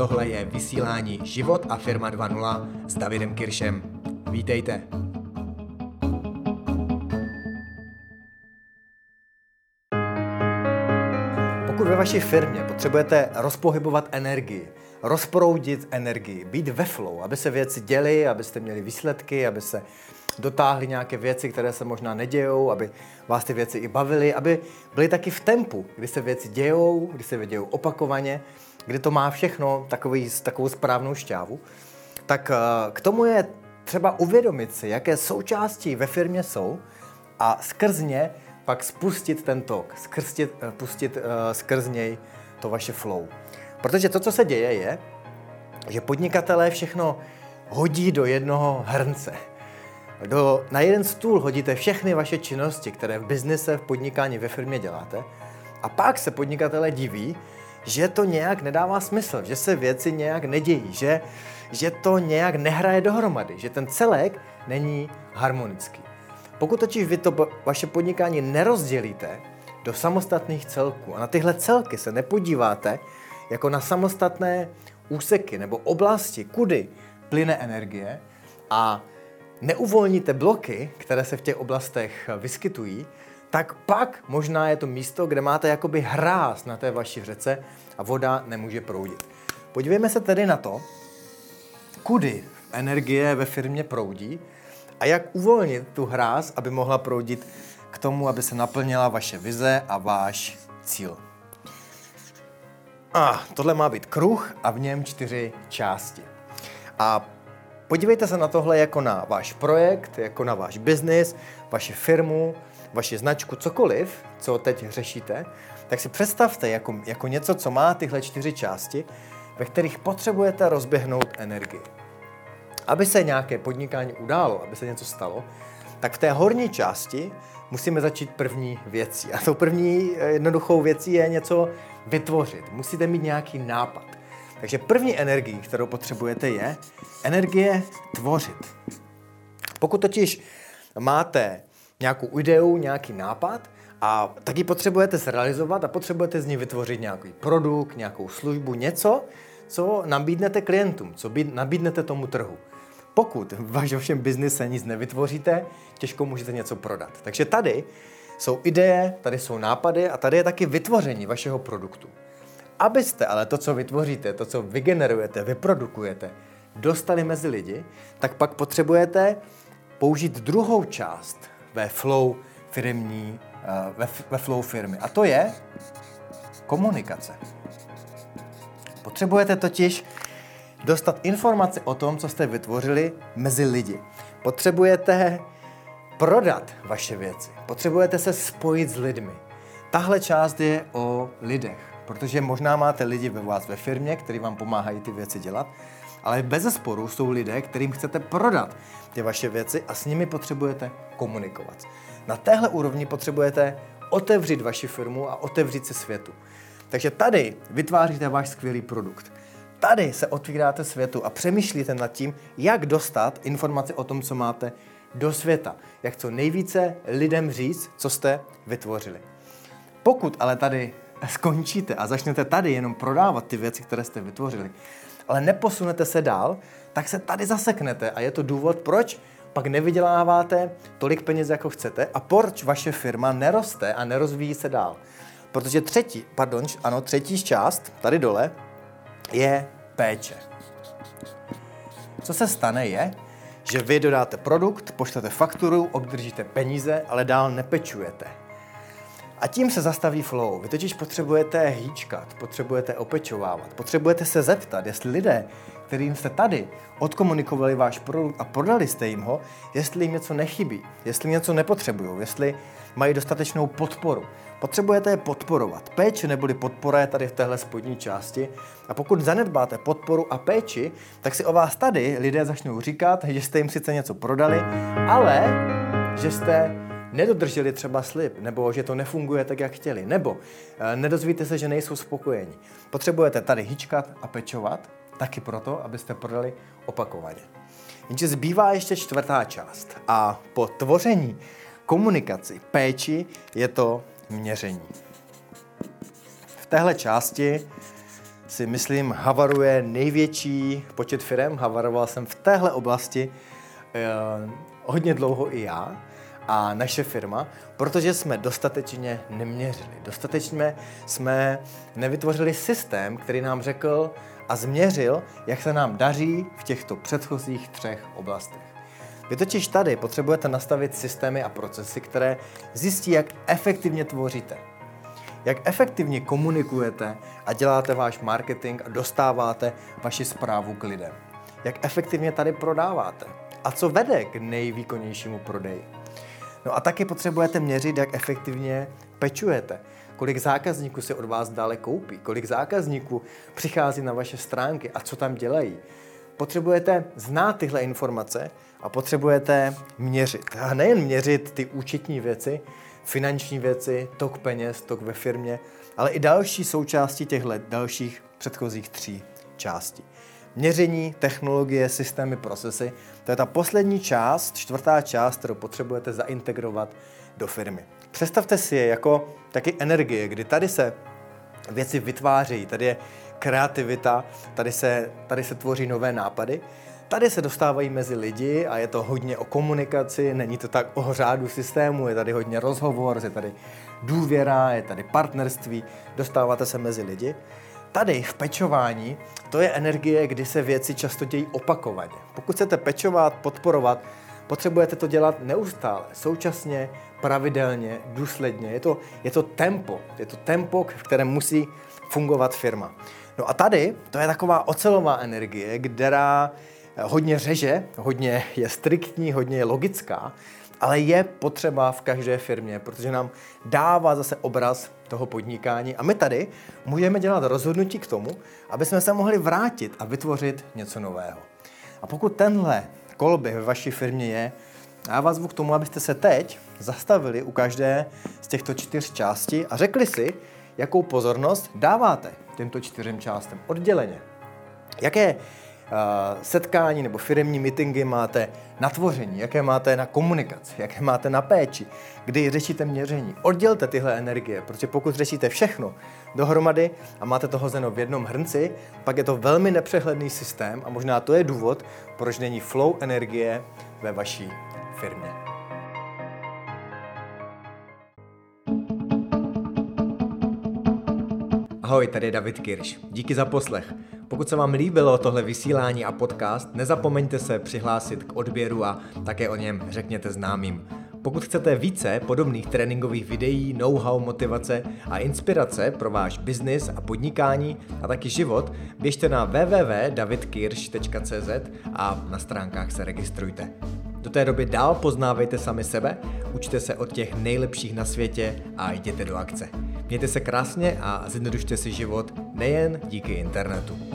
tohle je vysílání Život a firma 2.0 s Davidem Kiršem. Vítejte. Pokud ve vaší firmě potřebujete rozpohybovat energii, rozproudit energii, být ve flow, aby se věci děly, abyste měli výsledky, aby se dotáhli nějaké věci, které se možná nedějou, aby vás ty věci i bavily, aby byly taky v tempu, kdy se věci dějou, kdy se dějou opakovaně, kdy to má všechno takový, takovou správnou šťávu, tak eh, k tomu je třeba uvědomit si, jaké součásti ve firmě jsou a skrz ně pak spustit ten tok, skrstit, eh, pustit uh, skrz něj to vaše flow. Protože to, co se děje, je, že podnikatelé všechno hodí do jednoho hrnce. Do, na jeden stůl hodíte všechny vaše činnosti, které v biznise, v podnikání, ve firmě děláte. A pak se podnikatelé diví, že to nějak nedává smysl, že se věci nějak nedějí, že, že to nějak nehraje dohromady, že ten celek není harmonický. Pokud totiž vy to vaše podnikání nerozdělíte do samostatných celků a na tyhle celky se nepodíváte jako na samostatné úseky nebo oblasti, kudy plyne energie a neuvolníte bloky, které se v těch oblastech vyskytují, tak pak možná je to místo, kde máte jakoby hráz na té vaší řece a voda nemůže proudit. Podívejme se tedy na to, kudy energie ve firmě proudí a jak uvolnit tu hráz, aby mohla proudit k tomu, aby se naplnila vaše vize a váš cíl. A tohle má být kruh a v něm čtyři části. A podívejte se na tohle jako na váš projekt, jako na váš biznis, vaši firmu, vaši značku, cokoliv, co teď řešíte, tak si představte jako, jako něco, co má tyhle čtyři části, ve kterých potřebujete rozběhnout energii. Aby se nějaké podnikání událo, aby se něco stalo, tak v té horní části musíme začít první věcí. A tou první eh, jednoduchou věcí je něco vytvořit. Musíte mít nějaký nápad. Takže první energii, kterou potřebujete, je energie tvořit. Pokud totiž máte nějakou ideu, nějaký nápad, a taky potřebujete zrealizovat a potřebujete z ní vytvořit nějaký produkt, nějakou službu, něco, co nabídnete klientům, co nabídnete tomu trhu. Pokud v vašem biznise nic nevytvoříte, těžko můžete něco prodat. Takže tady jsou ideje, tady jsou nápady a tady je taky vytvoření vašeho produktu. Abyste ale to, co vytvoříte, to, co vygenerujete, vyprodukujete, dostali mezi lidi, tak pak potřebujete použít druhou část ve flow firmní, eh, ve, ve flow firmy. A to je komunikace. Potřebujete totiž dostat informace o tom, co jste vytvořili mezi lidi. Potřebujete prodat vaše věci. Potřebujete se spojit s lidmi. Tahle část je o lidech, protože možná máte lidi ve vás ve firmě, kteří vám pomáhají ty věci dělat, ale bez sporu jsou lidé, kterým chcete prodat ty vaše věci a s nimi potřebujete komunikovat. Na téhle úrovni potřebujete otevřít vaši firmu a otevřít se světu. Takže tady vytváříte váš skvělý produkt. Tady se otvíráte světu a přemýšlíte nad tím, jak dostat informace o tom, co máte do světa. Jak co nejvíce lidem říct, co jste vytvořili. Pokud ale tady skončíte a začnete tady jenom prodávat ty věci, které jste vytvořili, ale neposunete se dál, tak se tady zaseknete a je to důvod, proč pak nevyděláváte tolik peněz, jako chcete a proč vaše firma neroste a nerozvíjí se dál. Protože třetí, pardon, ano, třetí část, tady dole, je péče. Co se stane je, že vy dodáte produkt, pošlete fakturu, obdržíte peníze, ale dál nepečujete. A tím se zastaví flow. Vy totiž potřebujete hýčkat, potřebujete opečovávat, potřebujete se zeptat, jestli lidé, kterým jste tady odkomunikovali váš produkt a prodali jste jim ho, jestli jim něco nechybí, jestli něco nepotřebují, jestli mají dostatečnou podporu. Potřebujete je podporovat. Péče neboli podpora je tady v téhle spodní části. A pokud zanedbáte podporu a péči, tak si o vás tady lidé začnou říkat, že jste jim sice něco prodali, ale že jste nedodrželi třeba slib, nebo že to nefunguje tak, jak chtěli, nebo e, nedozvíte se, že nejsou spokojeni. Potřebujete tady hýčkat a pečovat, taky proto, abyste prodali opakovaně. Jenže zbývá ještě čtvrtá část a po tvoření, komunikaci, péči je to měření. V téhle části si myslím, havaruje největší počet firm. Havaroval jsem v téhle oblasti eh, hodně dlouho i já a naše firma, protože jsme dostatečně neměřili. Dostatečně jsme nevytvořili systém, který nám řekl a změřil, jak se nám daří v těchto předchozích třech oblastech. Vy totiž tady potřebujete nastavit systémy a procesy, které zjistí, jak efektivně tvoříte, jak efektivně komunikujete a děláte váš marketing a dostáváte vaši zprávu k lidem. Jak efektivně tady prodáváte a co vede k nejvýkonnějšímu prodeji. No a taky potřebujete měřit, jak efektivně pečujete, kolik zákazníků se od vás dále koupí, kolik zákazníků přichází na vaše stránky a co tam dělají. Potřebujete znát tyhle informace a potřebujete měřit. A nejen měřit ty účetní věci, finanční věci, tok peněz, tok ve firmě, ale i další součásti těchto dalších předchozích tří částí. Měření, technologie, systémy, procesy, to je ta poslední část, čtvrtá část, kterou potřebujete zaintegrovat do firmy. Představte si je jako taky energie, kdy tady se věci vytvářejí, tady je kreativita, tady se, tady se tvoří nové nápady. Tady se dostávají mezi lidi a je to hodně o komunikaci, není to tak o řádu systému, je tady hodně rozhovor, je tady důvěra, je tady partnerství, dostáváte se mezi lidi. Tady v pečování to je energie, kdy se věci často dějí opakovaně. Pokud chcete pečovat, podporovat, potřebujete to dělat neustále, současně, pravidelně, důsledně. Je to, je to tempo, je to tempo, v kterém musí fungovat firma. No a tady to je taková ocelová energie, která hodně řeže, hodně je striktní, hodně je logická, ale je potřeba v každé firmě, protože nám dává zase obraz toho podnikání a my tady můžeme dělat rozhodnutí k tomu, aby jsme se mohli vrátit a vytvořit něco nového. A pokud tenhle kolby ve vaší firmě je, já vás zvu k tomu, abyste se teď zastavili u každé z těchto čtyř částí a řekli si, jakou pozornost dáváte těmto čtyřem částem odděleně. Jaké setkání nebo firmní meetingy máte na tvoření, jaké máte na komunikaci, jaké máte na péči, kdy řešíte měření. Oddělte tyhle energie, protože pokud řešíte všechno dohromady a máte to hozeno v jednom hrnci, pak je to velmi nepřehledný systém a možná to je důvod, proč není flow energie ve vaší firmě. Ahoj, tady je David Kirš. Díky za poslech. Pokud se vám líbilo tohle vysílání a podcast, nezapomeňte se přihlásit k odběru a také o něm řekněte známým. Pokud chcete více podobných tréninkových videí, know-how, motivace a inspirace pro váš biznis a podnikání a taky život, běžte na www.davidkirsch.cz a na stránkách se registrujte. Do té doby dál poznávejte sami sebe, učte se od těch nejlepších na světě a jděte do akce. Mějte se krásně a zjednodušte si život nejen díky internetu.